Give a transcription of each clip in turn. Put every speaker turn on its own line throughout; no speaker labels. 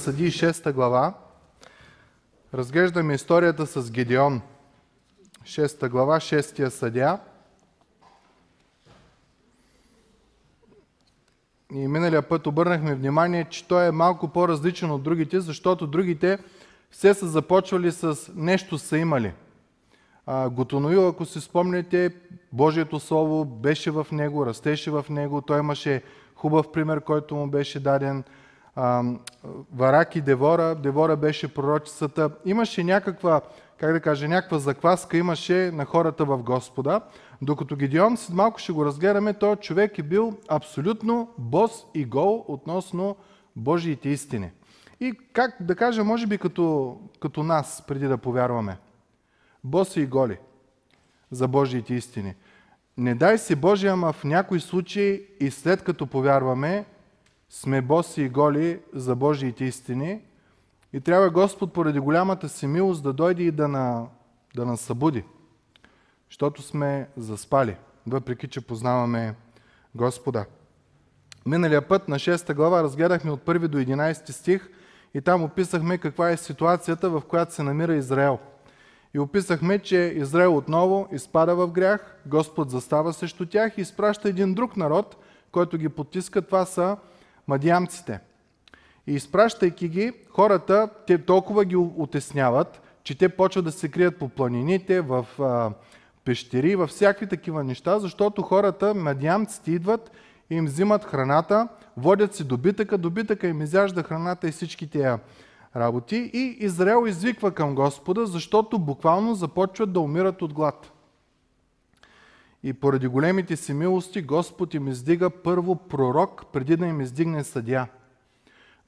Съди 6 глава. Разглеждаме историята с Гедеон. 6 глава, 6 съдя. И миналия път обърнахме внимание, че той е малко по-различен от другите, защото другите все са започвали с нещо са имали. Готоноил, ако си спомняте, Божието Слово беше в него, растеше в него, той имаше хубав пример, който му беше даден. Варак и Девора, Девора беше пророчицата. Имаше някаква, как да кажа, някаква закваска имаше на хората в Господа. Докато Гедеон, след малко ще го разгледаме, той човек е бил абсолютно бос и гол относно Божиите истини. И как да кажа, може би като, като нас, преди да повярваме. Боси и голи за Божиите истини. Не дай си Божия, ама в някои случаи и след като повярваме, сме боси и голи за Божиите истини и трябва Господ поради голямата си милост да дойде и да, на, да нас събуди, защото сме заспали, въпреки че познаваме Господа. Миналия път на 6 глава разгледахме от 1 до 11 стих и там описахме каква е ситуацията, в която се намира Израел – и описахме, че Израел отново изпада в грях, Господ застава срещу тях и изпраща един друг народ, който ги потиска. Това са мадиамците. И изпращайки ги, хората, те толкова ги отесняват, че те почват да се крият по планините, в а, пещери, във всякакви такива неща, защото хората, мадиамците, идват и им взимат храната, водят си добитъка, добитъка им изяжда храната и всички тези работи и Израел извиква към Господа, защото буквално започват да умират от глад. И поради големите си милости Господ им издига първо пророк, преди да им издигне съдя.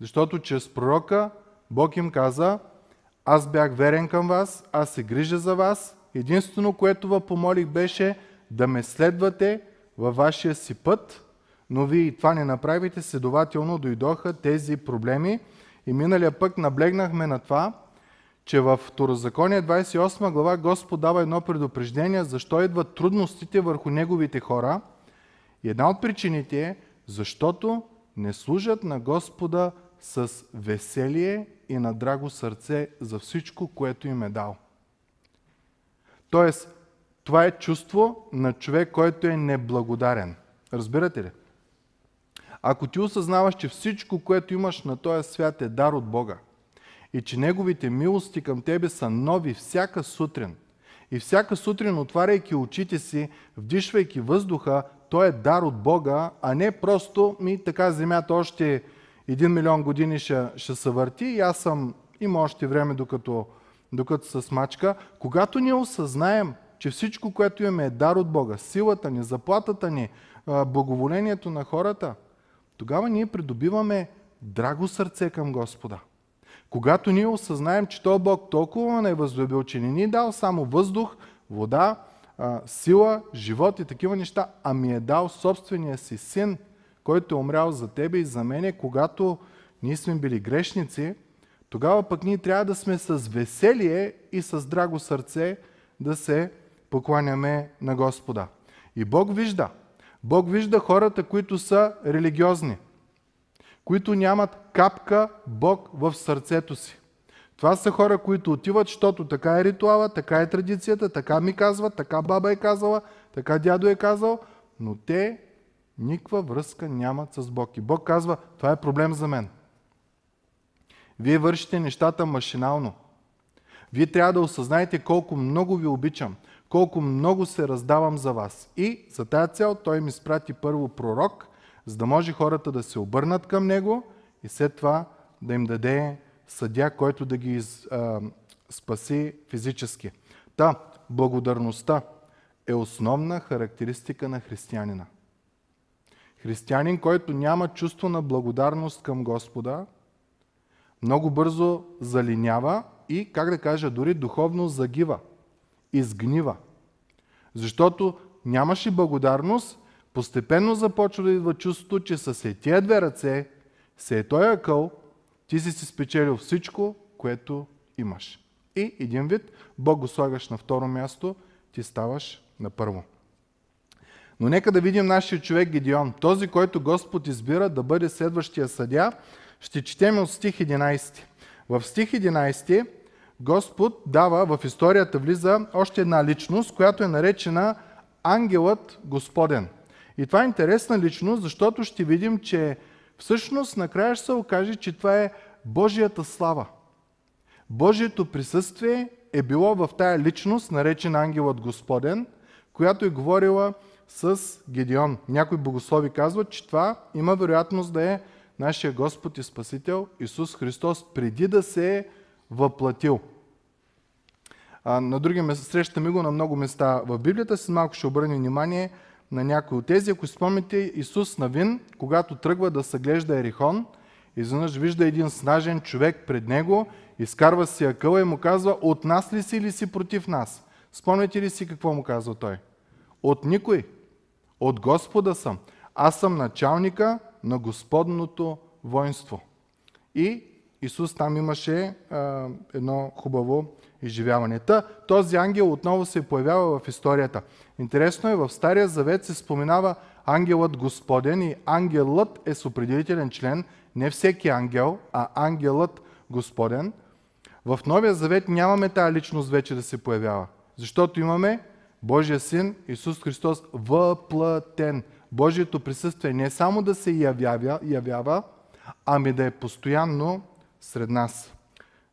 Защото чрез пророка Бог им каза, аз бях верен към вас, аз се грижа за вас. Единствено, което ви помолих беше да ме следвате във вашия си път, но вие и това не направите, следователно дойдоха тези проблеми – и миналия пък наблегнахме на това, че в Второзаконие 28 глава Господ дава едно предупреждение, защо идват трудностите върху неговите хора. И една от причините е, защото не служат на Господа с веселие и на драго сърце за всичко, което им е дал. Тоест, това е чувство на човек, който е неблагодарен. Разбирате ли? Ако ти осъзнаваш, че всичко, което имаш на този свят е дар от Бога и че Неговите милости към тебе са нови всяка сутрин, и всяка сутрин, отваряйки очите си, вдишвайки въздуха, то е дар от Бога, а не просто ми така земята още един милион години ще, ще се върти и аз съм, има още време докато, докато се смачка. Когато ние осъзнаем, че всичко, което имаме е дар от Бога, силата ни, заплатата ни, благоволението на хората – тогава ние придобиваме драго сърце към Господа. Когато ние осъзнаем, че Той Бог толкова не е възлюбил, че не ни е дал само въздух, вода, сила, живот и такива неща, а ми е дал собствения си син, който е умрял за тебе и за мене, когато ние сме били грешници, тогава пък ние трябва да сме с веселие и с драго сърце да се покланяме на Господа. И Бог вижда – Бог вижда хората, които са религиозни, които нямат капка Бог в сърцето си. Това са хора, които отиват, защото така е ритуала, така е традицията, така ми казват, така баба е казала, така дядо е казал, но те никаква връзка нямат с Бог. И Бог казва, това е проблем за мен. Вие вършите нещата машинално. Вие трябва да осъзнаете колко много ви обичам, колко много се раздавам за вас. И за тази цел той ми спрати първо пророк, за да може хората да се обърнат към него и след това да им даде съдя, който да ги а, спаси физически. Та, благодарността е основна характеристика на християнина. Християнин, който няма чувство на благодарност към Господа, много бързо залинява и, как да кажа, дори духовно загива – изгнива. Защото нямаше благодарност, постепенно започва да идва чувството, че с тия две ръце, се е той акъл, ти си си спечелил всичко, което имаш. И един вид, Бог го слагаш на второ място, ти ставаш на първо. Но нека да видим нашия човек Гедеон, този, който Господ избира да бъде следващия съдя, Ще четем от стих 11. В стих 11 Господ дава, в историята влиза още една личност, която е наречена Ангелът Господен. И това е интересна личност, защото ще видим, че всъщност накрая ще се окаже, че това е Божията слава. Божието присъствие е било в тая личност, наречена Ангелът Господен, която е говорила с Гедеон. Някои богослови казват, че това има вероятност да е нашия Господ и Спасител Исус Христос преди да се е въплатил. А, на други места, срещаме го на много места в Библията, си малко ще обърнем внимание на някои от тези. Ако спомните Исус Навин, когато тръгва да съглежда Ерихон, изведнъж вижда един снажен човек пред него, изкарва си акъла и му казва, от нас ли си или си против нас? Спомняте ли си какво му казва той? От никой. От Господа съм. Аз съм началника на Господното воинство. И Исус там имаше а, едно хубаво изживяване. Та, този ангел отново се появява в историята. Интересно е, в Стария Завет се споменава ангелът Господен и ангелът е с определителен член, не всеки ангел, а ангелът Господен. В Новия Завет нямаме тази личност вече да се появява, защото имаме Божия син Исус Христос въплътен. Божието присъствие не само да се явява, явява, ами да е постоянно сред нас.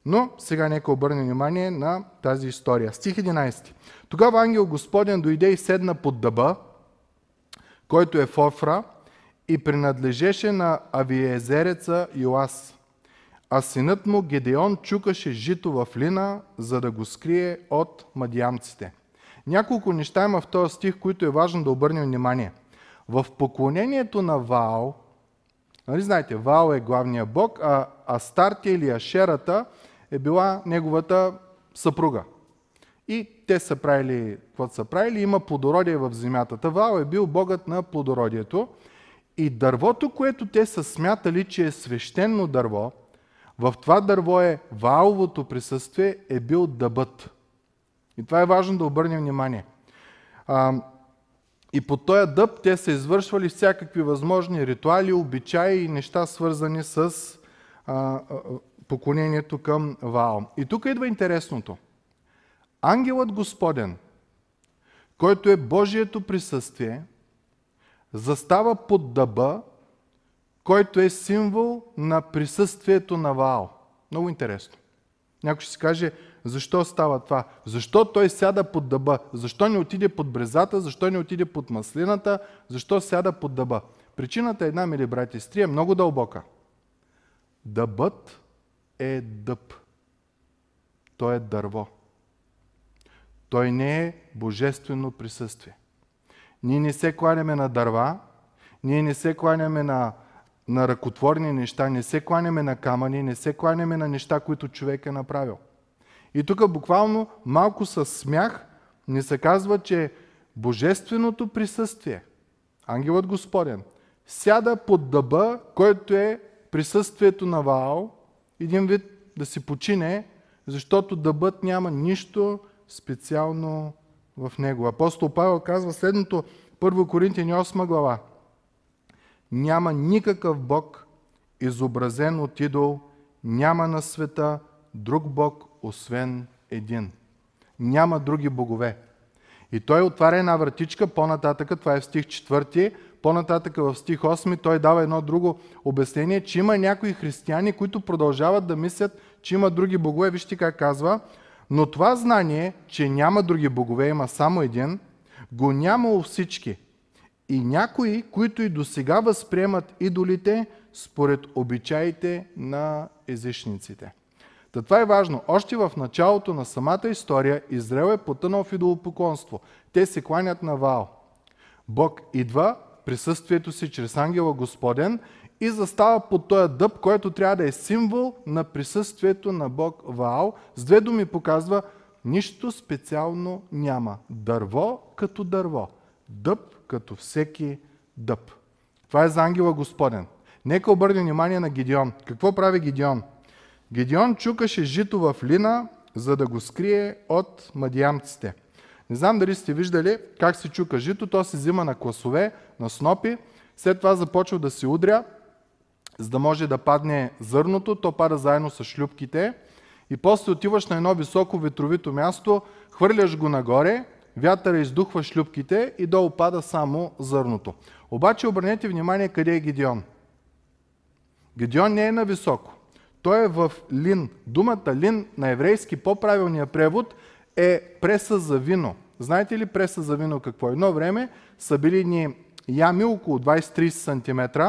Но сега нека обърнем внимание на тази история. Стих 11. Тогава ангел Господен дойде и седна под дъба, който е в Офра, и принадлежеше на авиезереца Йоас. А синът му Гедеон чукаше жито в лина, за да го скрие от мадиамците. Няколко неща има в този стих, които е важно да обърнем внимание. В поклонението на Ваал, нали знаете, Ваал е главния бог, а Астартия или Ашерата е била неговата съпруга. И те са правили каквото са правили, има плодородие в земята. Ваал е бил богът на плодородието. И дървото, което те са смятали, че е свещено дърво, в това дърво е валовото присъствие, е бил дъбът. И това е важно да обърнем внимание. И по този дъб те са извършвали всякакви възможни ритуали, обичаи и неща, свързани с а, поклонението към Ваал. И тук идва интересното. Ангелът Господен, който е Божието присъствие, застава под дъба, който е символ на присъствието на Ваал. Много интересно. Някой ще си каже, защо става това? Защо той сяда под дъба? Защо не отиде под брезата? Защо не отиде под маслината? Защо сяда под дъба? Причината е една, мили брати и сестри, е много дълбока. Дъбът е дъб. Той е дърво. Той не е божествено присъствие. Ние не се кланяме на дърва, ние не се кланяме на, на ръкотворни неща, не се кланяме на камъни, не се кланяме на неща, които човек е направил. И тук буквално малко със смях ни се казва, че божественото присъствие, ангелът Господен, сяда под дъба, който е присъствието на Ваал, един вид да си почине, защото дъбът няма нищо специално в него. Апостол Павел казва следното, 1 Коринтияни 8 глава. Няма никакъв Бог, изобразен от идол, няма на света друг Бог, освен един. Няма други богове. И той отваря една вратичка по-нататъка, това е в стих 4, по-нататъка в стих 8 той дава едно друго обяснение, че има някои християни, които продължават да мислят, че има други богове. Вижте как казва. Но това знание, че няма други богове, има само един, го няма у всички. И някои, които и до сега възприемат идолите според обичаите на езичниците. Та това е важно. Още в началото на самата история Израел е потънал в идолопоклонство. Те се кланят на Ваал. Бог идва, присъствието си чрез ангела Господен и застава под този дъб, който трябва да е символ на присъствието на Бог Ваал. С две думи показва, нищо специално няма. Дърво като дърво. Дъб като всеки дъб. Това е за ангела Господен. Нека обърне внимание на Гидеон. Какво прави Гидеон? Гедеон чукаше жито в лина, за да го скрие от мадиамците. Не знам дали сте виждали как се чука жито. То се взима на класове, на снопи, след това започва да се удря за да може да падне зърното, то пада заедно с шлюпките. И после отиваш на едно високо ветровито място, хвърляш го нагоре, вятъра издухва шлюпките и долу пада само зърното. Обаче обърнете внимание къде е Гедеон. Гедеон не е на високо. Той е в лин. Думата лин на еврейски по-правилния превод е преса за вино. Знаете ли преса за вино какво? Едно време са били ни ями около 20-30 см,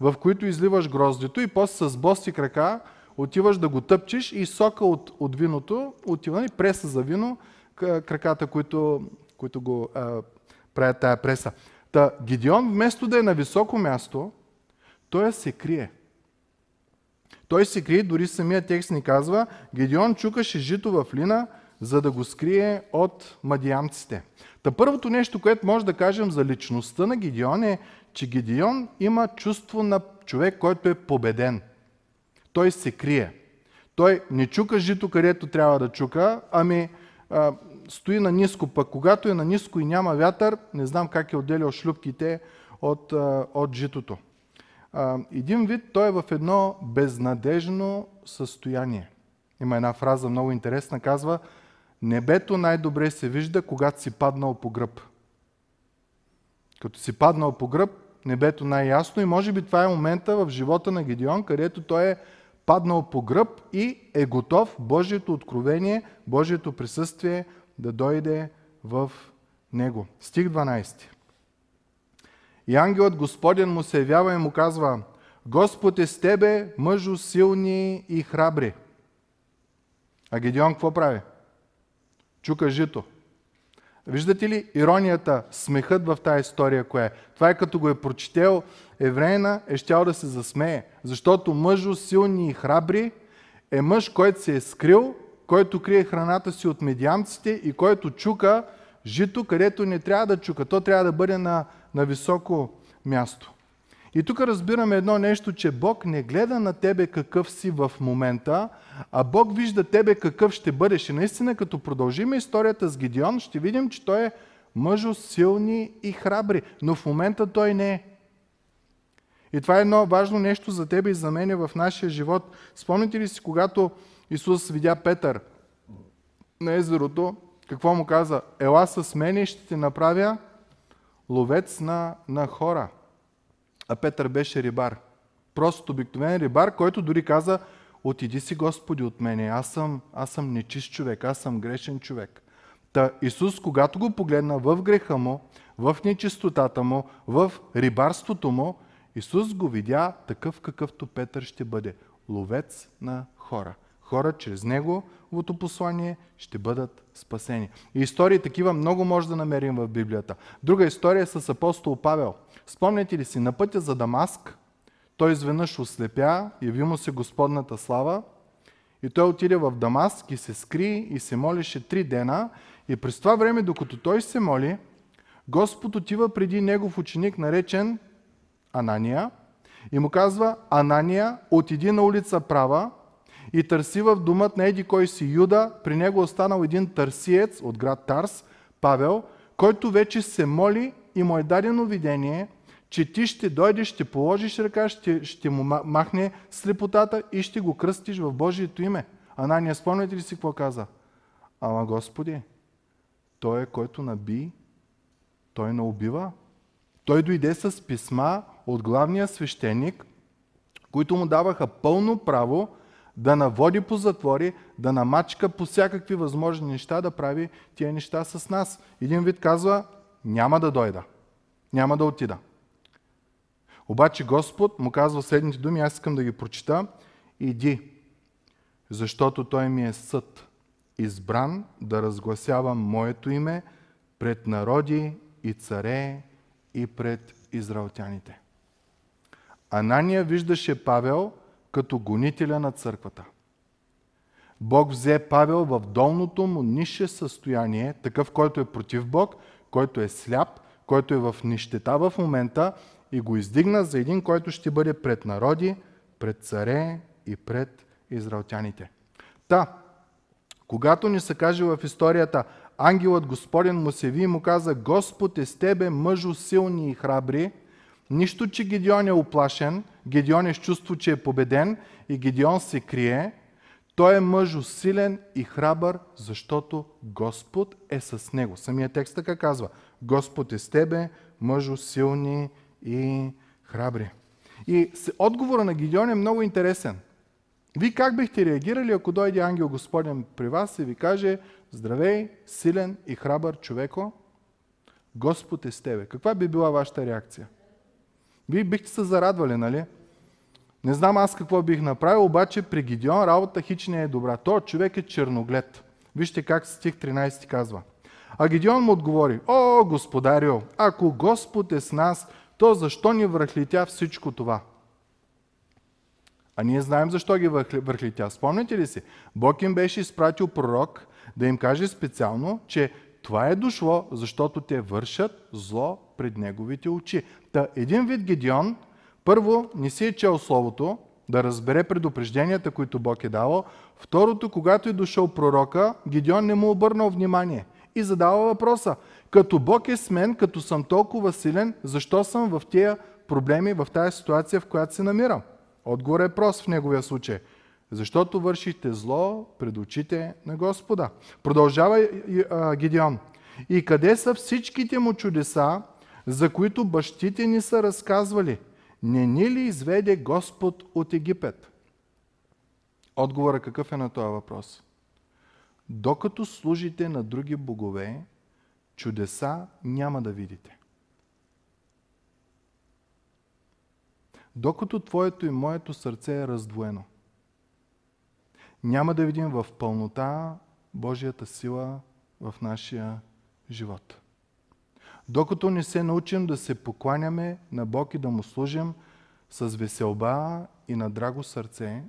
в които изливаш гроздето и после с боси крака отиваш да го тъпчеш и сока от, от виното отива и нали, преса за вино, краката, които, които го а, правят тая преса. Та Гидеон, вместо да е на високо място, той се крие. Той се крие, дори самия текст ни казва, Гедеон чукаше жито в лина, за да го скрие от мадиамците. Та първото нещо, което може да кажем за личността на Гедеон е, че Гедеон има чувство на човек, който е победен. Той се крие. Той не чука жито, където трябва да чука, ами а, стои на ниско. Пък когато е на ниско и няма вятър, не знам как е отделял шлюпките от, а, от житото. Един вид той е в едно безнадежно състояние. Има една фраза много интересна, казва Небето най-добре се вижда, когато си паднал по гръб. Като си паднал по гръб, небето най-ясно и може би това е момента в живота на Гедеон, където той е паднал по гръб и е готов Божието откровение, Божието присъствие да дойде в него. Стих 12. И ангелът Господен му се явява и му казва, Господ е с тебе, мъжо силни и храбри. А Гедеон какво прави? Чука жито. Виждате ли иронията, смехът в тази история, кое е? Това е като го е прочетел евреина, е щял да се засмее. Защото мъжо силни и храбри е мъж, който се е скрил, който крие храната си от медиамците и който чука жито, където не трябва да чука. То трябва да бъде на, на високо място. И тук разбираме едно нещо, че Бог не гледа на тебе какъв си в момента, а Бог вижда тебе какъв ще бъдеш. И наистина, като продължим историята с Гидеон, ще видим, че той е мъжо силни и храбри, но в момента той не е. И това е едно важно нещо за тебе и за мене в нашия живот. Спомните ли си, когато Исус видя Петър на езерото, какво му каза? Ела с мен и ще те направя ловец на, на хора. А Петър беше рибар. Просто обикновен рибар, който дори каза, отиди си Господи от мене, аз съм, аз съм нечист човек, аз съм грешен човек. Та Исус, когато го погледна в греха му, в нечистотата му, в рибарството му, Исус го видя такъв какъвто Петър ще бъде. Ловец на хора. Хора чрез неговото послание ще бъдат спасени. И истории такива много може да намерим в Библията. Друга история е с апостол Павел. Спомняте ли си, на пътя за Дамаск, той изведнъж ослепя, яви му се Господната слава и той отиде в Дамаск и се скри и се молише три дена и през това време, докато той се моли, Господ отива преди негов ученик, наречен Анания, и му казва, Анания, отиди на улица права и търси в думът на еди кой си Юда, при него останал един търсиец от град Тарс, Павел, който вече се моли и му е дадено видение, че ти ще дойдеш, ще положиш ръка, ще, ще му махне слепотата и ще го кръстиш в Божието име. Анания, спомняте ли си какво каза? Ама Господи, той е който наби, той не убива. Той дойде с писма от главния свещеник, които му даваха пълно право да наводи по затвори, да намачка по всякакви възможни неща, да прави тия неща с нас. Един вид казва, няма да дойда, няма да отида. Обаче Господ му казва следните думи, аз искам да ги прочита. Иди, защото Той ми е съд, избран да разгласявам Моето име пред народи и царе и пред израелтяните. Анания виждаше Павел като гонителя на църквата. Бог взе Павел в долното му нише състояние, такъв, който е против Бог, който е сляп, който е в нищета в момента и го издигна за един, който ще бъде пред народи, пред царе и пред израелтяните. Та, когато ни се каже в историята, ангелът Господен му се ви и му каза, Господ е с тебе, мъжо силни и храбри, нищо, че Гедеон е оплашен, Гедеон е с чувство, че е победен и Гедеон се крие. Той е мъж силен и храбър, защото Господ е с него. Самия текст така казва. Господ е с тебе, мъжо силни и храбри. И отговора на Гидеон е много интересен. Вие как бихте реагирали, ако дойде ангел Господен при вас и ви каже, здравей, силен и храбър човеко, Господ е с тебе. Каква би била вашата реакция? Вие бихте се зарадвали, нали? Не знам аз какво бих направил, обаче при Гидеон работа хич не е добра. Той човек е черноглед. Вижте как стих 13 казва. А Гидеон му отговори, О, господарио, ако Господ е с нас, то защо ни връхлитя всичко това? А ние знаем защо ги върхлитя. Спомняте ли си? Бог им беше изпратил пророк да им каже специално, че това е дошло, защото те вършат зло пред неговите очи. Та един вид Гедеон, първо не си е чел Словото, да разбере предупрежденията, които Бог е давал. Второто, когато е дошъл пророка, Гедеон не му обърнал внимание и задава въпроса. Като Бог е с мен, като съм толкова силен, защо съм в тия проблеми, в тази ситуация, в която се намирам? Отговор е прост в неговия случай. Защото вършите зло пред очите на Господа. Продължава Гидеон. И къде са всичките му чудеса, за които бащите ни са разказвали? Не ни ли изведе Господ от Египет? Отговора какъв е на този въпрос? Докато служите на други богове, чудеса няма да видите. Докато твоето и моето сърце е раздвоено, няма да видим в пълнота Божията сила в нашия живот. Докато не се научим да се покланяме на Бог и да му служим с веселба и на драго сърце,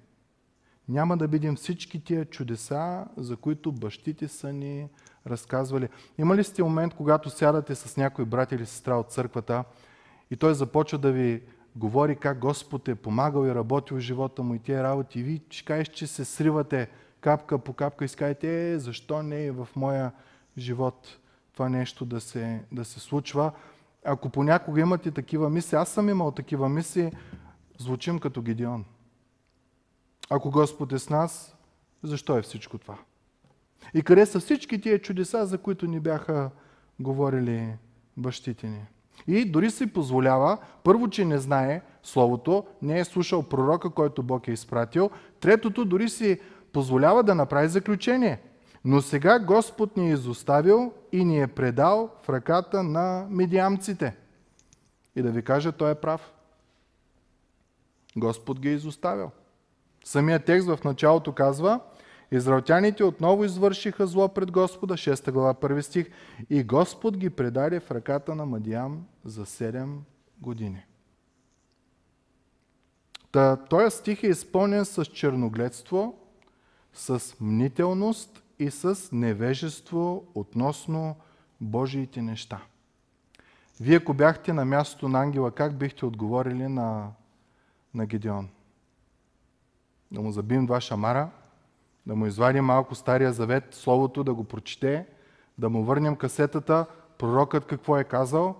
няма да видим всички тия чудеса, за които бащите са ни разказвали. Има ли сте момент, когато сядате с някой брат или сестра от църквата и той започва да ви говори как Господ е помагал и работил в живота му и тия работи, и ще кажеш, че се сривате капка по капка и скажете, е, защо не е в моя живот това нещо да се, да се случва. Ако понякога имате такива мисли, аз съм имал такива мисли, звучим като Гедеон. Ако Господ е с нас, защо е всичко това? И къде са всички тия чудеса, за които ни бяха говорили бащите ни? И дори си позволява, първо, че не знае Словото, не е слушал пророка, който Бог е изпратил. Третото, дори си позволява да направи заключение. Но сега Господ ни е изоставил и ни е предал в ръката на медиамците. И да ви кажа, той е прав. Господ ги е изоставил. Самия текст в началото казва, Израелтяните отново извършиха зло пред Господа, 6 глава, 1 стих, и Господ ги предаде в ръката на Мадиам за 7 години. Та, този стих е изпълнен с черногледство, с мнителност и с невежество относно Божиите неща. Вие, ако бяхте на мястото на ангела, как бихте отговорили на, на Гедеон? Да му забием два шамара – да му извадим малко Стария завет, Словото да го прочете, да му върнем касетата, пророкът какво е казал.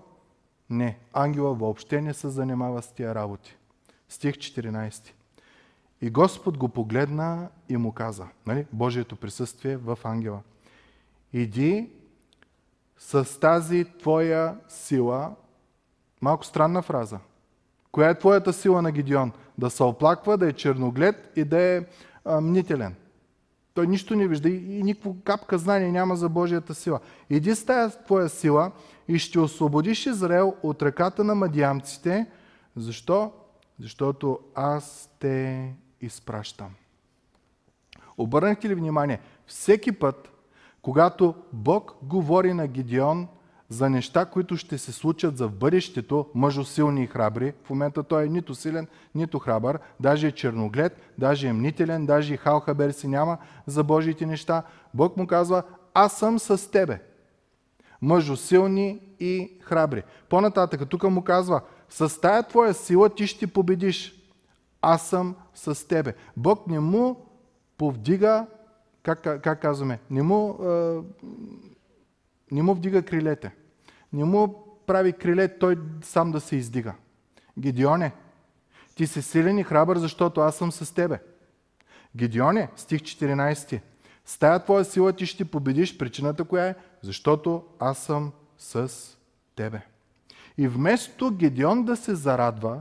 Не, ангела въобще не се занимава с тия работи. Стих 14. И Господ го погледна и му каза, нали, Божието присъствие в ангела. Иди с тази твоя сила, малко странна фраза. Коя е твоята сила на Гидеон? Да се оплаква, да е черноглед и да е а, мнителен. Той нищо не вижда и никакво капка знание няма за Божията сила. Иди с тая твоя сила и ще освободиш Израел от ръката на мадиамците. Защо? Защото аз те изпращам. Обърнахте ли внимание? Всеки път, когато Бог говори на Гидеон – за неща, които ще се случат за бъдещето, мъжо силни и храбри. В момента той е нито силен, нито храбър, даже е черноглед, даже е мнителен, даже и халхабер си няма за Божиите неща. Бог му казва, аз съм с тебе. Мъжо силни и храбри. По-нататък, тук му казва, с тая твоя сила ти ще победиш. Аз съм с тебе. Бог не му повдига, как, как казваме, не му, е, не му вдига крилете не му прави криле той сам да се издига. Гедеоне, Ти си силен и храбър, защото аз съм с тебе. Гедионе, стих 14. С тая твоя сила ти ще победиш. Причината коя е? Защото аз съм с тебе. И вместо Гедеон да се зарадва,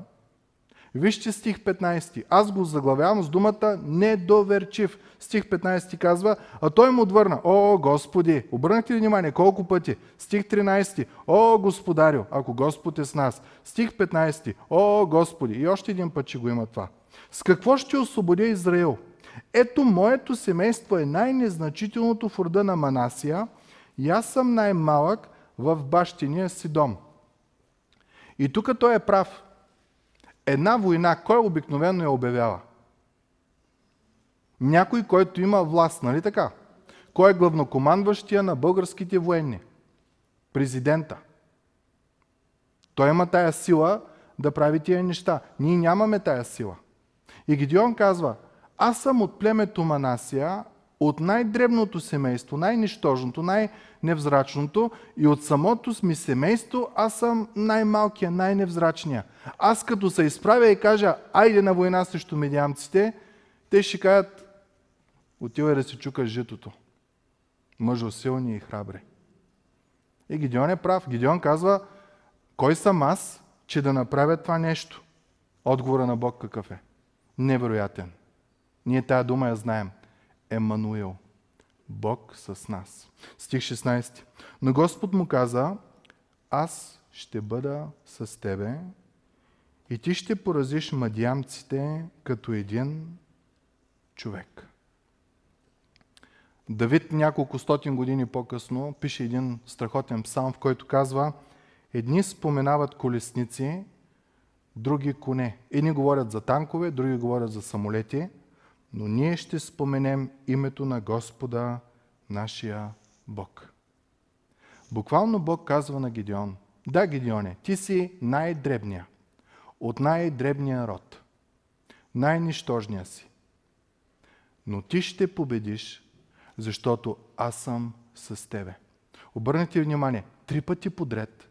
вижте стих 15. Аз го заглавявам с думата недоверчив. Стих 15 казва, а той му отвърна, о, Господи, обърнахте ли внимание колко пъти? Стих 13, о, Господарю, ако Господ е с нас. Стих 15, о, Господи, и още един път ще го има това. С какво ще освободя Израил? Ето, моето семейство е най-незначителното в рода на Манасия и аз съм най-малък в бащиния си дом. И тук той е прав. Една война, кой обикновено я обявява? Някой, който има власт, нали така? Кой е главнокомандващия на българските военни? Президента. Той има тая сила да прави тия неща. Ние нямаме тая сила. И Гидеон казва, аз съм от племето Манасия, от най-дребното семейство, най-нищожното, най-невзрачното и от самото ми семейство аз съм най-малкия, най-невзрачния. Аз като се изправя и кажа, айде на война срещу медиамците, те ще кажат, отивай да се чукаш житото. Мъжо силни и храбри. И Гидеон е прав. Гидеон казва, кой съм аз, че да направя това нещо? Отговора на Бог какъв е? Невероятен. Ние тая дума я знаем. Емануил. Бог с нас. Стих 16. Но Господ му каза, аз ще бъда с тебе и ти ще поразиш мадиамците като един човек. Давид няколко стотин години по-късно пише един страхотен псалм, в който казва Едни споменават колесници, други коне. Едни говорят за танкове, други говорят за самолети – но ние ще споменем името на Господа, нашия Бог. Буквално Бог казва на Гедеон, да, Гедеоне, ти си най-дребния, от най-дребния род, най-нищожния си. Но ти ще победиш, защото аз съм с тебе. Обърнете внимание, три пъти подред –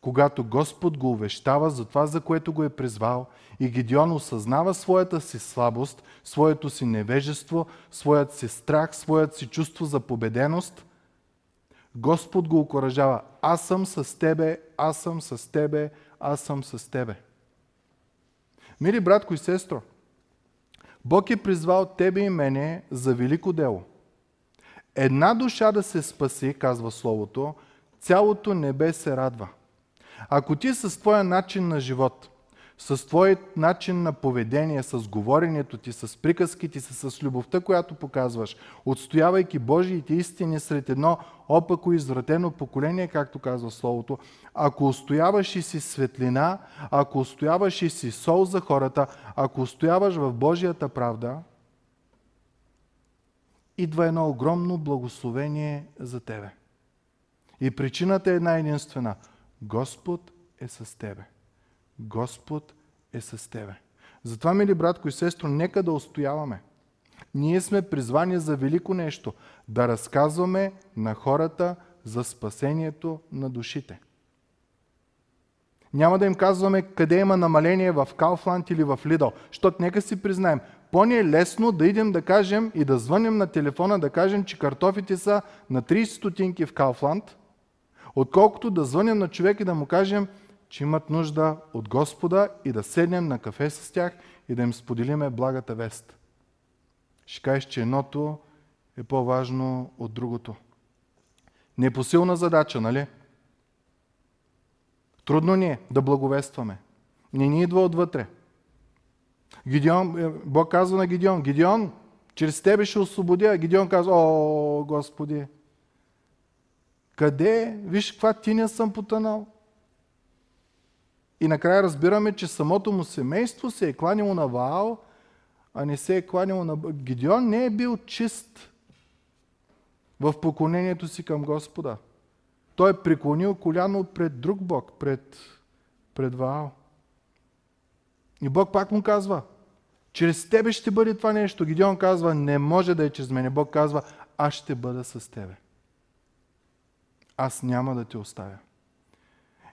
когато Господ го увещава за това, за което го е призвал и Гедеон осъзнава своята си слабост, своето си невежество, своят си страх, своят си чувство за победеност, Господ го окоръжава. Аз съм с тебе, аз съм с тебе, аз съм с тебе. Мили братко и сестро, Бог е призвал тебе и мене за велико дело. Една душа да се спаси, казва Словото, цялото небе се радва – ако ти с твоя начин на живот, с твоят начин на поведение, с говоренето ти, с приказките си, с любовта, която показваш, отстоявайки Божиите истини сред едно опако извратено поколение, както казва Словото, ако устояваш и си светлина, ако устояваш и си сол за хората, ако устояваш в Божията правда, идва едно огромно благословение за тебе. И причината е една единствена – Господ е с тебе. Господ е с тебе. Затова, мили братко и сестро, нека да устояваме. Ние сме призвани за велико нещо да разказваме на хората за спасението на душите. Няма да им казваме къде има намаление в Кауфланд или в Лидъл, защото нека си признаем, по-ни е лесно да идем да кажем и да звънем на телефона да кажем, че картофите са на 30 стотинки в Кауфланд, отколкото да звънем на човек и да му кажем, че имат нужда от Господа и да седнем на кафе с тях и да им споделиме благата вест. Ще кажеш, че едното е по-важно от другото. Непосилна задача, нали? Трудно ни е да благовестваме. Не ни идва отвътре. Гидеон, е, Бог казва на Гидеон, Гидеон, чрез тебе ще освободя. Гидеон казва, о, Господи, къде? Виж каква тиня съм потънал. И накрая разбираме, че самото му семейство се е кланяло на Ваал, а не се е кланяло на Гидеон не е бил чист в поклонението си към Господа. Той е преклонил коляно пред друг Бог, пред, пред Ваал. И Бог пак му казва, чрез тебе ще бъде това нещо. Гидеон казва, не може да е чрез мене. Бог казва, аз ще бъда с тебе аз няма да те оставя.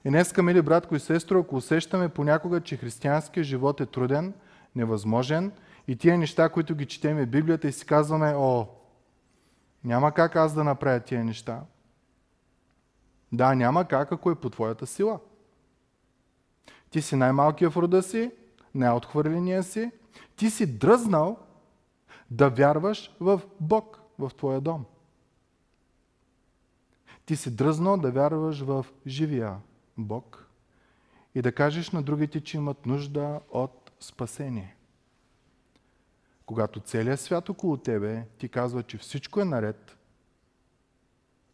И днеска, мили братко и сестро, ако усещаме понякога, че християнският живот е труден, невъзможен и тия неща, които ги четеме в Библията и си казваме, о, няма как аз да направя тия неща. Да, няма как, ако е по твоята сила. Ти си най-малкият в рода си, най-отхвърления си. Ти си дръзнал да вярваш в Бог в твоя дом. Ти си дръзнал да вярваш в живия Бог и да кажеш на другите, че имат нужда от спасение. Когато целият свят около тебе ти казва, че всичко е наред,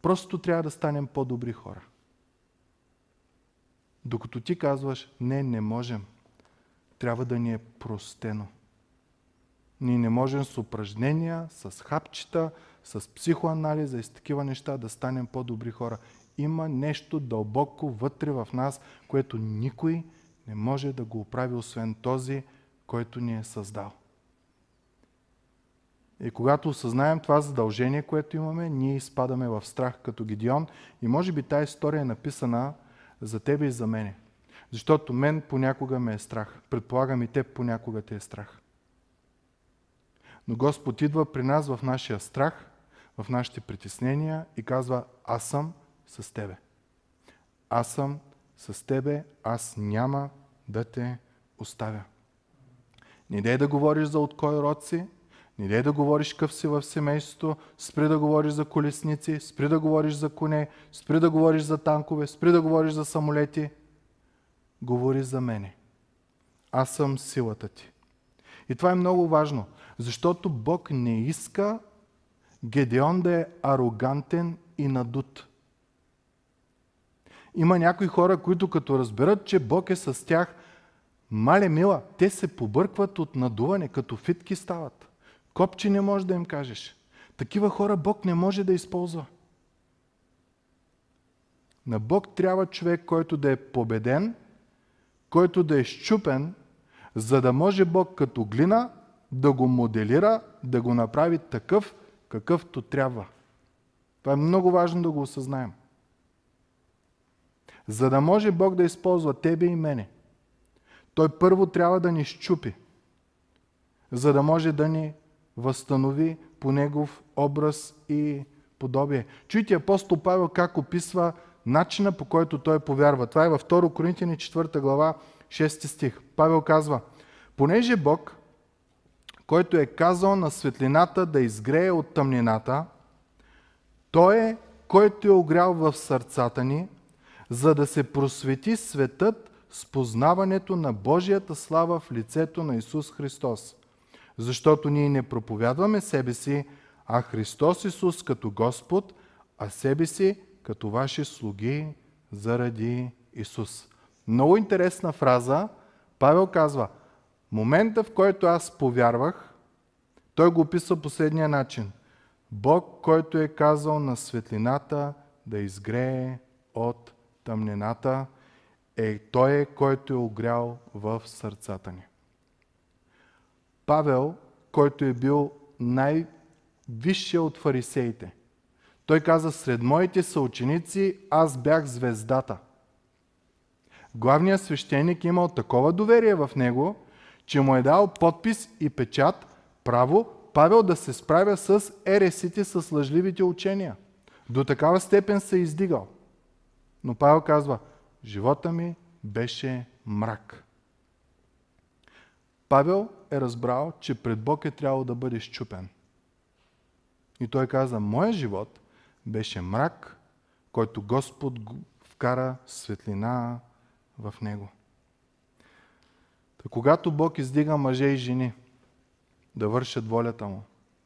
просто трябва да станем по-добри хора. Докато ти казваш, не, не можем, трябва да ни е простено. Ние не можем с упражнения, с хапчета, с психоанализа и с такива неща да станем по-добри хора. Има нещо дълбоко вътре в нас, което никой не може да го оправи, освен този, който ни е създал. И когато осъзнаем това задължение, което имаме, ние изпадаме в страх като Гедион. И може би тази история е написана за тебе и за мене. Защото мен понякога ме е страх. Предполагам и теб понякога те е страх. Но Господ идва при нас в нашия страх, в нашите притеснения и казва, аз съм с тебе. Аз съм с тебе, аз няма да те оставя. Не дай да говориш за от кой род си, не дай да говориш къв си в семейството, спри да говориш за колесници, спри да говориш за коне, спри да говориш за танкове, спри да говориш за самолети. Говори за мене. Аз съм силата ти. И това е много важно, защото Бог не иска Гедеон да е арогантен и надут. Има някои хора, които като разберат, че Бог е с тях, мале мила, те се побъркват от надуване, като фитки стават. Копче не може да им кажеш. Такива хора Бог не може да използва. На Бог трябва човек, който да е победен, който да е щупен, за да може Бог като глина да го моделира, да го направи такъв, какъвто трябва. Това е много важно да го осъзнаем. За да може Бог да използва тебе и мене, Той първо трябва да ни щупи, за да може да ни възстанови по Негов образ и подобие. Чуйте апостол Павел как описва начина по който той повярва. Това е във 2 Коринтияни 4 глава 6 стих. Павел казва, понеже Бог, който е казал на светлината да изгрее от тъмнината, Той е, който е огрял в сърцата ни, за да се просвети светът с познаването на Божията слава в лицето на Исус Христос. Защото ние не проповядваме себе си, а Христос Исус като Господ, а себе си като ваши слуги заради Исус. Много интересна фраза. Павел казва, момента в който аз повярвах, той го описва последния начин. Бог, който е казал на светлината да изгрее от тъмнината, е Той е, който е огрял в сърцата ни. Павел, който е бил най-висшия от фарисеите, той каза, сред моите съученици аз бях звездата. Главният свещеник имал такова доверие в него, че му е дал подпис и печат, право Павел да се справя с ересите, с лъжливите учения. До такава степен се е издигал. Но Павел казва, живота ми беше мрак. Павел е разбрал, че пред Бог е трябвало да бъде щупен. И той каза, моя живот беше мрак, който Господ вкара светлина в него. Та когато Бог издига мъже и жени да вършат волята му,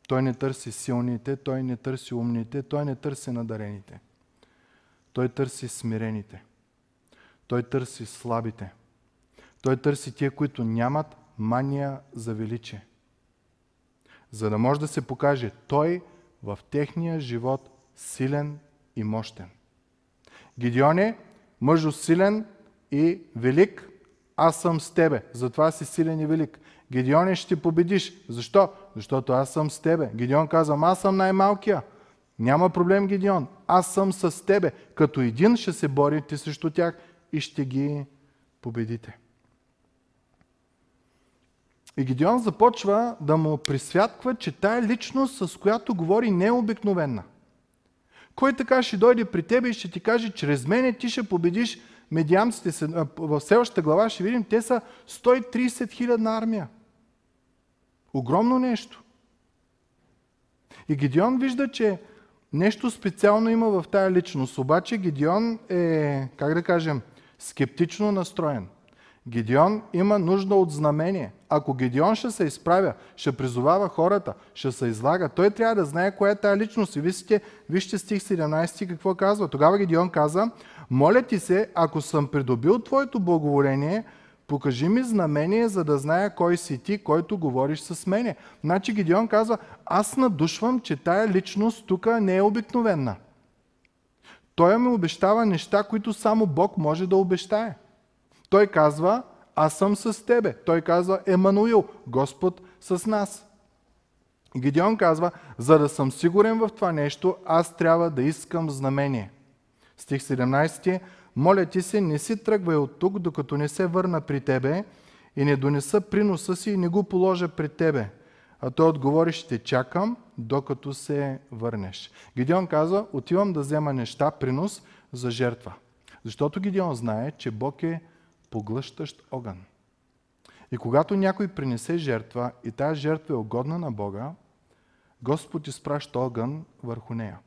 той не търси силните, той не търси умните, той не търси надарените. Той търси смирените. Той търси слабите. Той търси тия, които нямат мания за величие. За да може да се покаже Той в техния живот силен и мощен. Гидеон е мъжо силен и велик, аз съм с тебе, затова си силен и велик. Гедеоне ще победиш. Защо? Защото аз съм с тебе. Гедеон казва, аз съм най-малкия. Няма проблем, Гедеон. Аз съм с тебе. Като един ще се борите срещу тях и ще ги победите. И Гидеон започва да му присвятква, че тая личност, с която говори, не е обикновена. Кой така ще дойде при тебе и ще ти каже, чрез мене ти ще победиш медиамците. В следващата глава ще видим, те са 130 хилядна армия. Огромно нещо. И Гедеон вижда, че нещо специално има в тая личност. Обаче Гедеон е, как да кажем, скептично настроен. Гедеон има нужда от знамение. Ако Гедеон ще се изправя, ще призовава хората, ще се излага, той трябва да знае коя е тая личност. И вижте, вижте стих 17 какво казва. Тогава Гедеон каза, моля ти се, ако съм придобил твоето благоволение, покажи ми знамение, за да зная кой си ти, който говориш с мене. Значи Гедеон казва, аз надушвам, че тая личност тук не е обикновена. Той ми обещава неща, които само Бог може да обещае. Той казва, аз съм с тебе. Той казва, Емануил, Господ с нас. Гедеон казва, за да съм сигурен в това нещо, аз трябва да искам знамение. Стих 17. Моля ти се, не си тръгвай от тук, докато не се върна при тебе и не донеса приноса си и не го положа пред тебе. А той отговори, ще чакам, докато се върнеш. Гидеон казва, отивам да взема неща, принос за жертва. Защото Гидеон знае, че Бог е поглъщащ огън. И когато някой принесе жертва и тази жертва е угодна на Бога, Господ изпраща огън върху нея.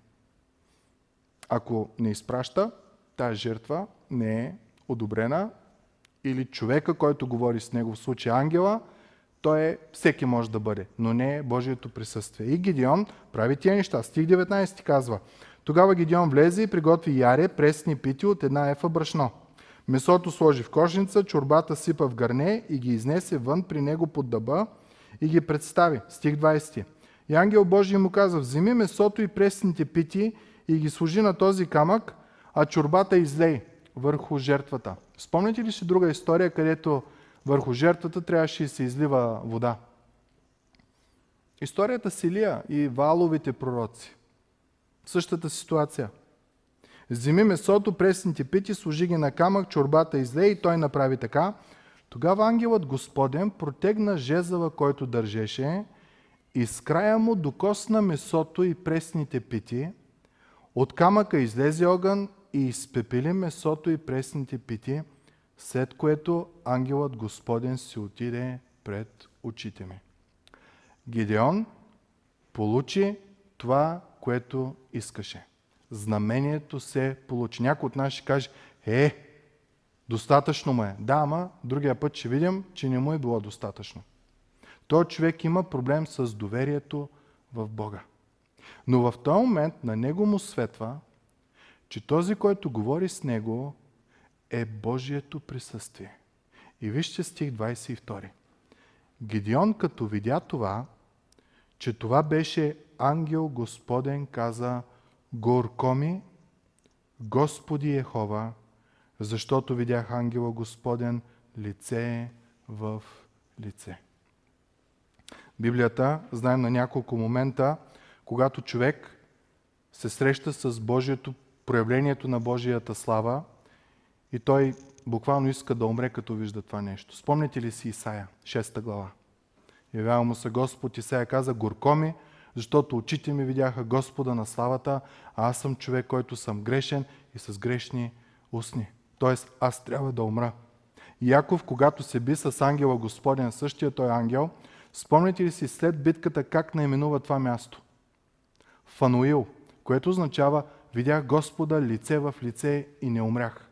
Ако не изпраща, тази жертва не е одобрена или човека, който говори с него, в случай ангела, той е, всеки може да бъде, но не е Божието присъствие. И Гедеон прави тия неща. Стих 19 казва, тогава Гедеон влезе и приготви яре, пресни пити от една ефа брашно. Месото сложи в кошница, чорбата сипа в гърне и ги изнесе вън при него под дъба и ги представи. Стих 20. И ангел Божий му каза, вземи месото и пресните пити и ги сложи на този камък, а чорбата излей върху жертвата. Спомняте ли си друга история, където върху жертвата трябваше да се излива вода? Историята с Илия и валовите пророци. Същата ситуация – Вземи месото, пресните пити, сложи ги на камък, чорбата изле и той направи така. Тогава ангелът Господен протегна жезъла, който държеше, и с края му докосна месото и пресните пити. От камъка излезе огън и изпепели месото и пресните пити, след което ангелът Господен си отиде пред очите ми. Гидеон получи това, което искаше знамението се получи. Някой от нас ще каже, е, достатъчно му е. Да, ама другия път ще видим, че не му е било достатъчно. Той човек има проблем с доверието в Бога. Но в този момент на него му светва, че този, който говори с него, е Божието присъствие. И вижте стих 22. Гедеон, като видя това, че това беше ангел Господен, каза, Горко ми, Господи Ехова, защото видях ангела Господен лице в лице. Библията, знаем на няколко момента, когато човек се среща с Божието, проявлението на Божията слава и той буквално иска да умре, като вижда това нещо. Спомните ли си Исаия, 6 глава? Явява му се Господ, Исаия каза, горко ми, защото очите ми видяха Господа на славата, а аз съм човек, който съм грешен и с грешни устни. Тоест, аз трябва да умра. Яков, когато се би с ангела Господен, същия той ангел, спомните ли си след битката как наименува това място? Фануил, което означава видях Господа лице в лице и не умрях.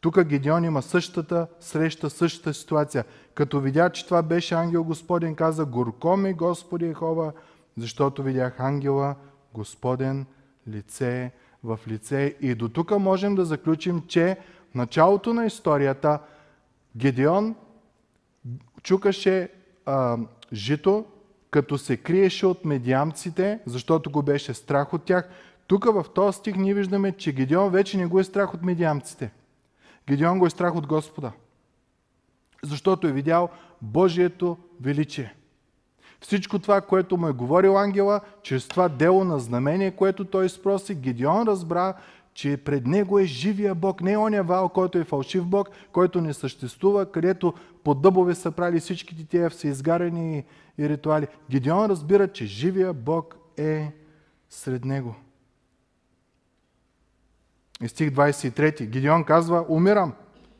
Тук Гедеон има същата среща, същата ситуация. Като видя, че това беше ангел Господен, каза, горко ми Господи Ехова, защото видях ангела Господен лице в лице. И до тук можем да заключим, че в началото на историята Гедеон чукаше а, жито, като се криеше от медиамците, защото го беше страх от тях. Тук в този стих ние виждаме, че Гедеон вече не го е страх от медиамците. Гедеон го е страх от Господа. Защото е видял Божието величие. Всичко това, което му е говорил ангела, чрез това дело на знамение, което той спроси, Гедеон разбра, че пред него е живия Бог, не оня вал, който е фалшив Бог, който не съществува, където по дъбове са правили всичките тия всеизгарени и ритуали. Гидеон разбира, че живия Бог е сред него. И стих 23. Гидеон казва, умирам.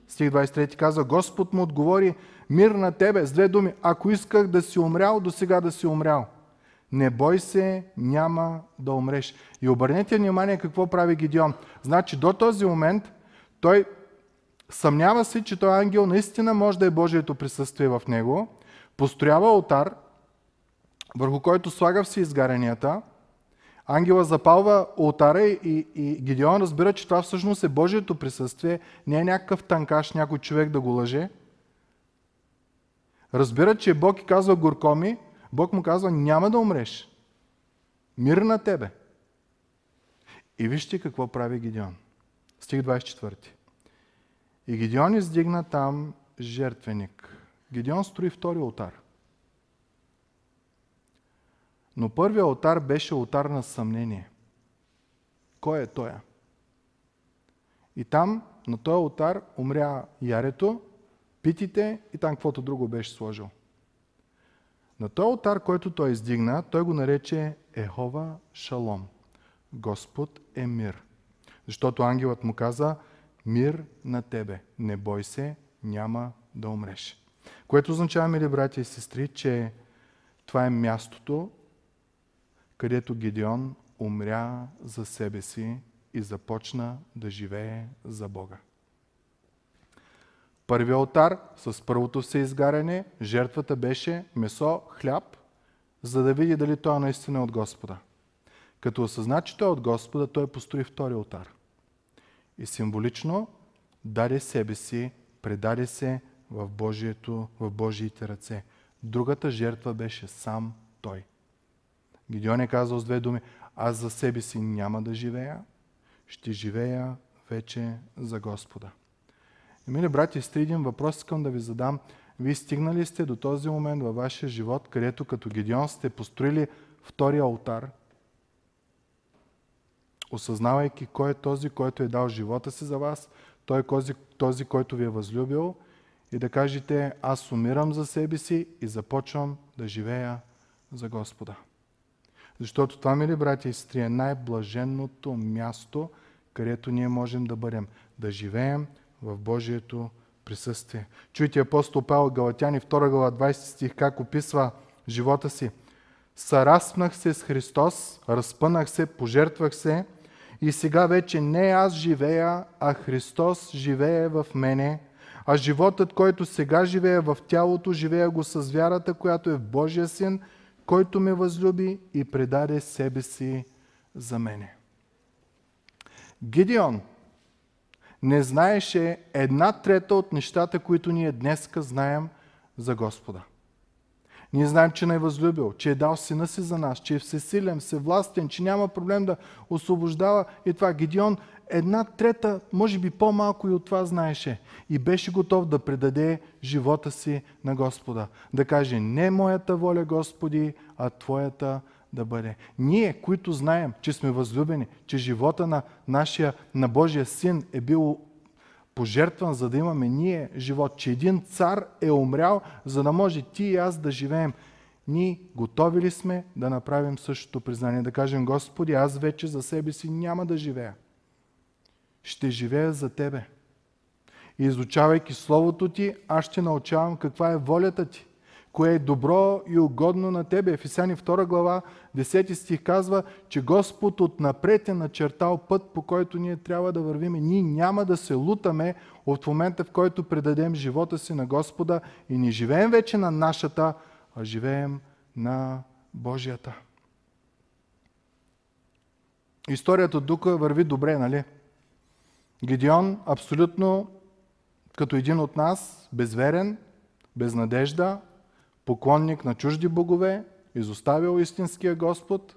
Стих 23 казва, Господ му отговори, мир на тебе, с две думи, ако исках да си умрял, до сега да си умрял. Не бой се, няма да умреш. И обърнете внимание какво прави Гидеон. Значи до този момент той съмнява се, че този ангел наистина може да е Божието присъствие в него, построява алтар, върху който слага все изгаренията, ангела запалва алтара и, и Гидеон разбира, че това всъщност е Божието присъствие, не е някакъв танкаш, някой човек да го лъже. Разбира, че Бог и казва горкоми, Бог му казва, няма да умреш. Мир на тебе. И вижте какво прави Гидеон. Стих 24. И Гидеон издигна там жертвеник. Гидеон строи втори алтар. Но първият алтар беше алтар на съмнение. Кой е той? И там, на този алтар, умря ярето, питите и там каквото друго беше сложил. На този алтар, който той издигна, той го нарече Ехова Шалом. Господ е мир. Защото ангелът му каза, мир на тебе, не бой се, няма да умреш. Което означава, мили брати и сестри, че това е мястото, където Гедеон умря за себе си и започна да живее за Бога. Първи алтар с първото се изгаряне, жертвата беше месо, хляб, за да види дали той е наистина от Господа. Като осъзна, че той е от Господа, той построи втори алтар. И символично даде себе си, предаде се в, Божието, в Божиите ръце. Другата жертва беше сам той. Гидеон е казал с две думи, аз за себе си няма да живея, ще живея вече за Господа. И, мили брати, сте един въпрос искам да ви задам. Вие стигнали сте до този момент във вашия живот, където като Гедеон сте построили втория алтар, осъзнавайки кой е този, който е дал живота си за вас, той е този, този който ви е възлюбил и да кажете, аз умирам за себе си и започвам да живея за Господа. Защото това, мили брати и сестри, е най-блаженното място, където ние можем да бъдем, да живеем в Божието присъствие. Чуйте апостол Павел Галатяни 2 глава 20 стих как описва живота си. Сараспнах се с Христос, разпънах се, пожертвах се и сега вече не аз живея, а Христос живее в мене, а животът, който сега живее в тялото, живея го с вярата, която е в Божия Син, който ме възлюби и предаде себе си за мене. Гидеон не знаеше една трета от нещата, които ние днеска знаем за Господа. Ние знаем, че не е възлюбил, че е дал сина си за нас, че е всесилен, всевластен, че няма проблем да освобождава и това. Гедион една трета, може би по-малко и от това знаеше. И беше готов да предаде живота си на Господа. Да каже, не моята воля, Господи, а Твоята да бъде. Ние, които знаем, че сме възлюбени, че живота на нашия, на Божия син е бил пожертван, за да имаме ние живот, че един цар е умрял, за да може ти и аз да живеем. Ние готови ли сме да направим същото признание, да кажем, Господи, аз вече за себе си няма да живея. Ще живея за Тебе. И изучавайки Словото Ти, аз ще научавам каква е волята Ти кое е добро и угодно на тебе. Ефесяни 2 глава, 10 стих казва, че Господ отнапред е начертал път, по който ние трябва да вървим. Ние няма да се лутаме от момента, в който предадем живота си на Господа и не живеем вече на нашата, а живеем на Божията. Историята Дука върви добре, нали? Гедеон абсолютно като един от нас, безверен, без надежда, поклонник на чужди богове, изоставил истинския Господ.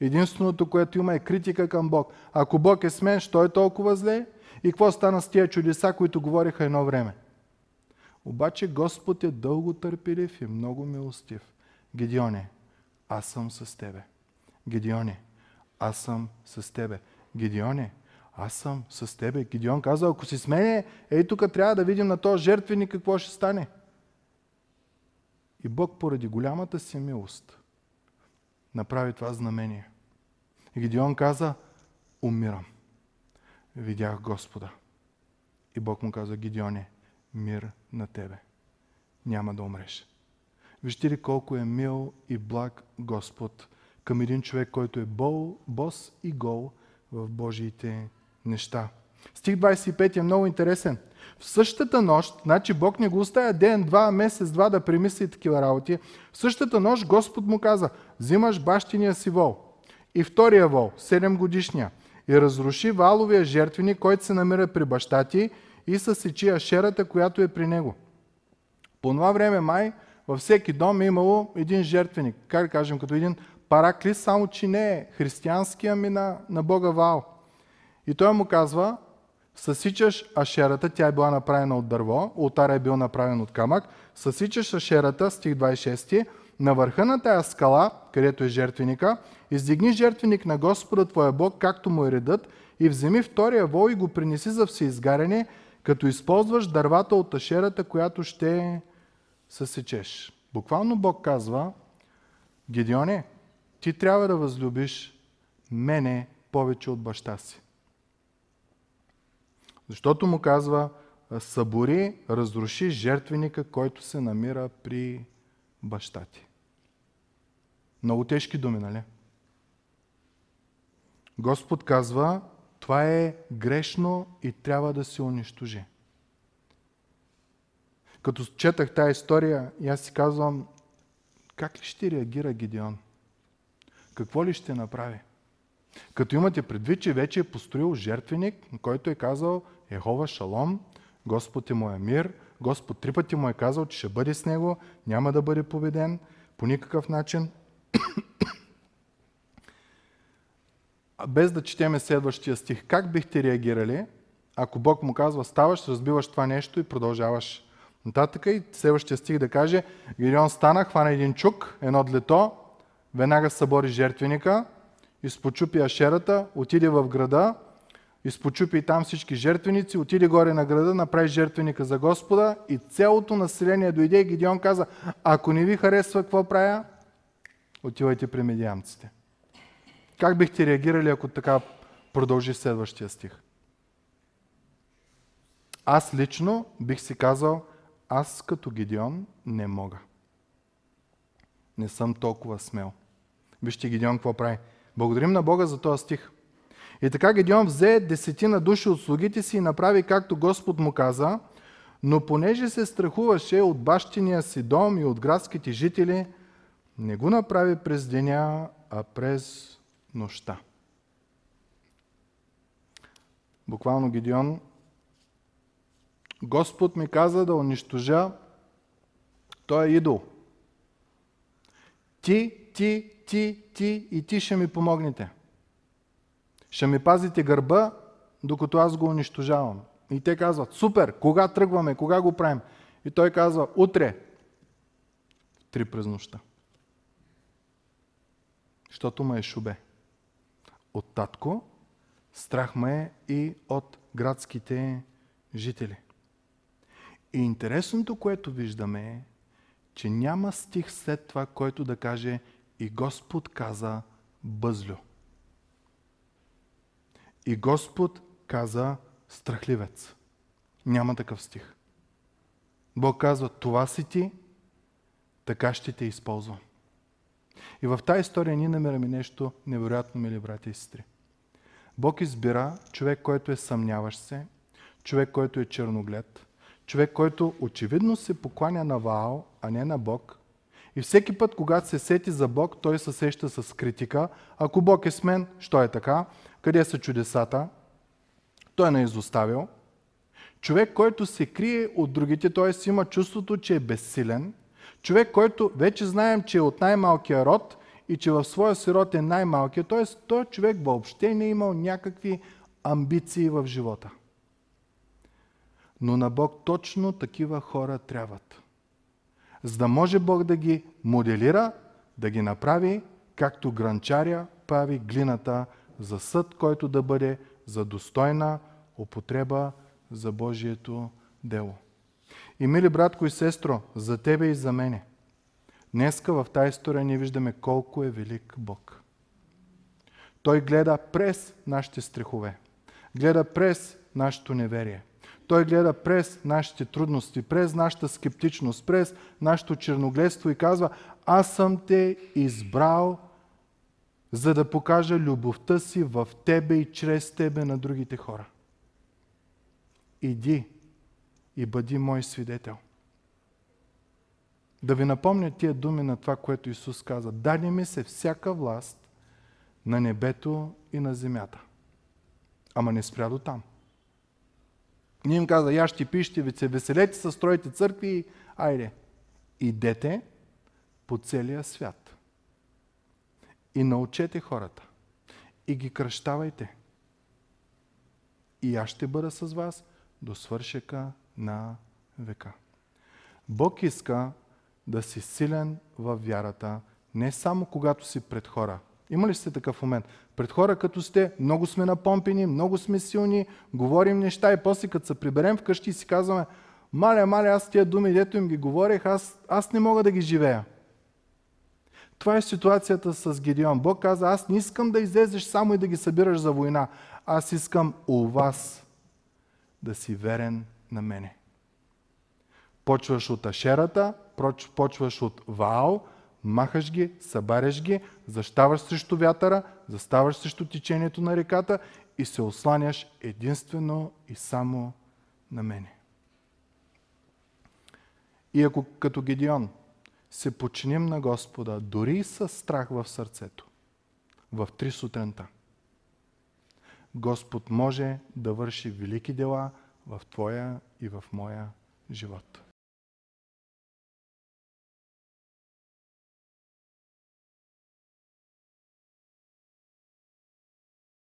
Единственото, което има е критика към Бог. Ако Бог е с мен, що е толкова зле? И какво стана с тия чудеса, които говориха едно време? Обаче Господ е дълго търпелив и много милостив. Гедионе, аз съм с тебе. Гедионе, аз съм с тебе. Гедионе, аз съм с тебе. Гидеон каза, ако си с мене, ей тук трябва да видим на този жертвеник какво ще стане. И Бог поради голямата си милост направи това знамение. И Гидеон каза, умирам. Видях Господа. И Бог му каза, Гидеоне, мир на тебе. Няма да умреш. Вижте ли колко е мил и благ Господ към един човек, който е бол, бос и гол в Божиите неща. Стих 25 е много интересен. В същата нощ, значи Бог не го оставя ден, два, месец, два да премисли такива работи. В същата нощ Господ му каза, взимаш бащиния си вол и втория вол, 7 годишния, и разруши валовия жертвеник, който се намира при баща ти и съсечи ашерата, която е при него. По това време май във всеки дом е имало един жертвеник, как да кажем, като един параклис, само че не е християнски, ами на, на Бога Вал. И той му казва, съсичаш ашерата, тя е била направена от дърво, ултара е бил направен от камък, съсичаш ашерата, стих 26, на върха на тая скала, където е жертвеника, издигни жертвеник на Господа твоя Бог, както му е редът, и вземи втория вол и го принеси за всеизгаряне, като използваш дървата от ашерата, която ще съсечеш. Буквално Бог казва, Гедионе, ти трябва да възлюбиш мене повече от баща си. Защото му казва, събори, разруши жертвеника, който се намира при баща ти. Много тежки думи, нали? Господ казва, това е грешно и трябва да се унищожи. Като четах тази история, аз си казвам, как ли ще реагира Гидеон? Какво ли ще направи? Като имате предвид, че вече е построил жертвеник, който е казал Ехова Шалом, Господ е моя мир, Господ три пъти му е казал, че ще бъде с него, няма да бъде победен по никакъв начин. Без да четеме следващия стих, как бихте реагирали, ако Бог му казва, ставаш, разбиваш това нещо и продължаваш нататък и следващия стих да каже, Гирион стана, хвана един чук, едно длето, веднага събори жертвеника, изпочупи ашерата, отиде в града, изпочупи там всички жертвеници, отиде горе на града, направи жертвеника за Господа и цялото население дойде и Гидеон каза, ако не ви харесва какво правя, отивайте при медиамците. Как бихте реагирали, ако така продължи следващия стих? Аз лично бих си казал, аз като Гидеон не мога. Не съм толкова смел. Вижте Гидеон какво прави. Благодарим на Бога за този стих. И така Гедеон взе десетина души от слугите си и направи както Господ му каза, но понеже се страхуваше от бащиния си дом и от градските жители, не го направи през деня, а през нощта. Буквално Гедеон Господ ми каза да унищожа той е идол. Ти, ти, ти, ти и ти ще ми помогнете. Ще ми пазите гърба, докато аз го унищожавам. И те казват, супер, кога тръгваме, кога го правим? И той казва, утре, три през нощта. Защото ме е шубе. От татко, страх ме е и от градските жители. И интересното, което виждаме е, че няма стих след това, който да каже и Господ каза бъзлю. И Господ каза страхливец. Няма такъв стих. Бог казва, това си ти, така ще те използвам. И в тази история ние намираме нещо невероятно, мили брати и сестри. Бог избира човек, който е съмняващ се, човек, който е черноглед, човек, който очевидно се покланя на Ваал, а не на Бог. И всеки път, когато се сети за Бог, той се сеща с критика. Ако Бог е с мен, що е така? Къде са чудесата? Той не е изоставил. Човек, който се крие от другите, т.е. има чувството, че е безсилен. Човек, който вече знаем, че е от най-малкия род и че в своя си род е най-малкият, т.е. той човек въобще не е имал някакви амбиции в живота. Но на Бог точно такива хора трябват. За да може Бог да ги моделира, да ги направи, както гранчаря прави глината за съд, който да бъде за достойна употреба за Божието дело. И мили братко и сестро, за тебе и за мене, днеска в тази история ние виждаме колко е велик Бог. Той гледа през нашите страхове, гледа през нашето неверие. Той гледа през нашите трудности, през нашата скептичност, през нашето черногледство и казва, аз съм те избрал, за да покажа любовта си в тебе и чрез тебе на другите хора. Иди и бъди мой свидетел. Да ви напомня тия думи на това, което Исус каза. Даде ми се всяка власт на небето и на земята. Ама не спря до там. Ние им каза, ящи, пишете, ви се веселете, се строите църкви айде, идете по целия свят. И научете хората. И ги кръщавайте. И аз ще бъда с вас до свършека на века. Бог иска да си силен във вярата, не само когато си пред хора. Има ли сте такъв момент? Пред хора като сте, много сме напомпени, много сме силни, говорим неща и после като се приберем вкъщи и си казваме, маля, маля, аз тия думи, дето им ги говорех, аз, аз не мога да ги живея. Това е ситуацията с Гедеон. Бог каза, аз не искам да излезеш само и да ги събираш за война. Аз искам у вас да си верен на мене. Почваш от Ашерата, почваш от Ваал, махаш ги, събаряш ги, защаваш срещу вятъра, заставаш срещу течението на реката и се осланяш единствено и само на мене. И ако като Гедеон се починим на Господа, дори и с страх в сърцето, в три сутринта, Господ може да върши велики дела в твоя и в моя живот.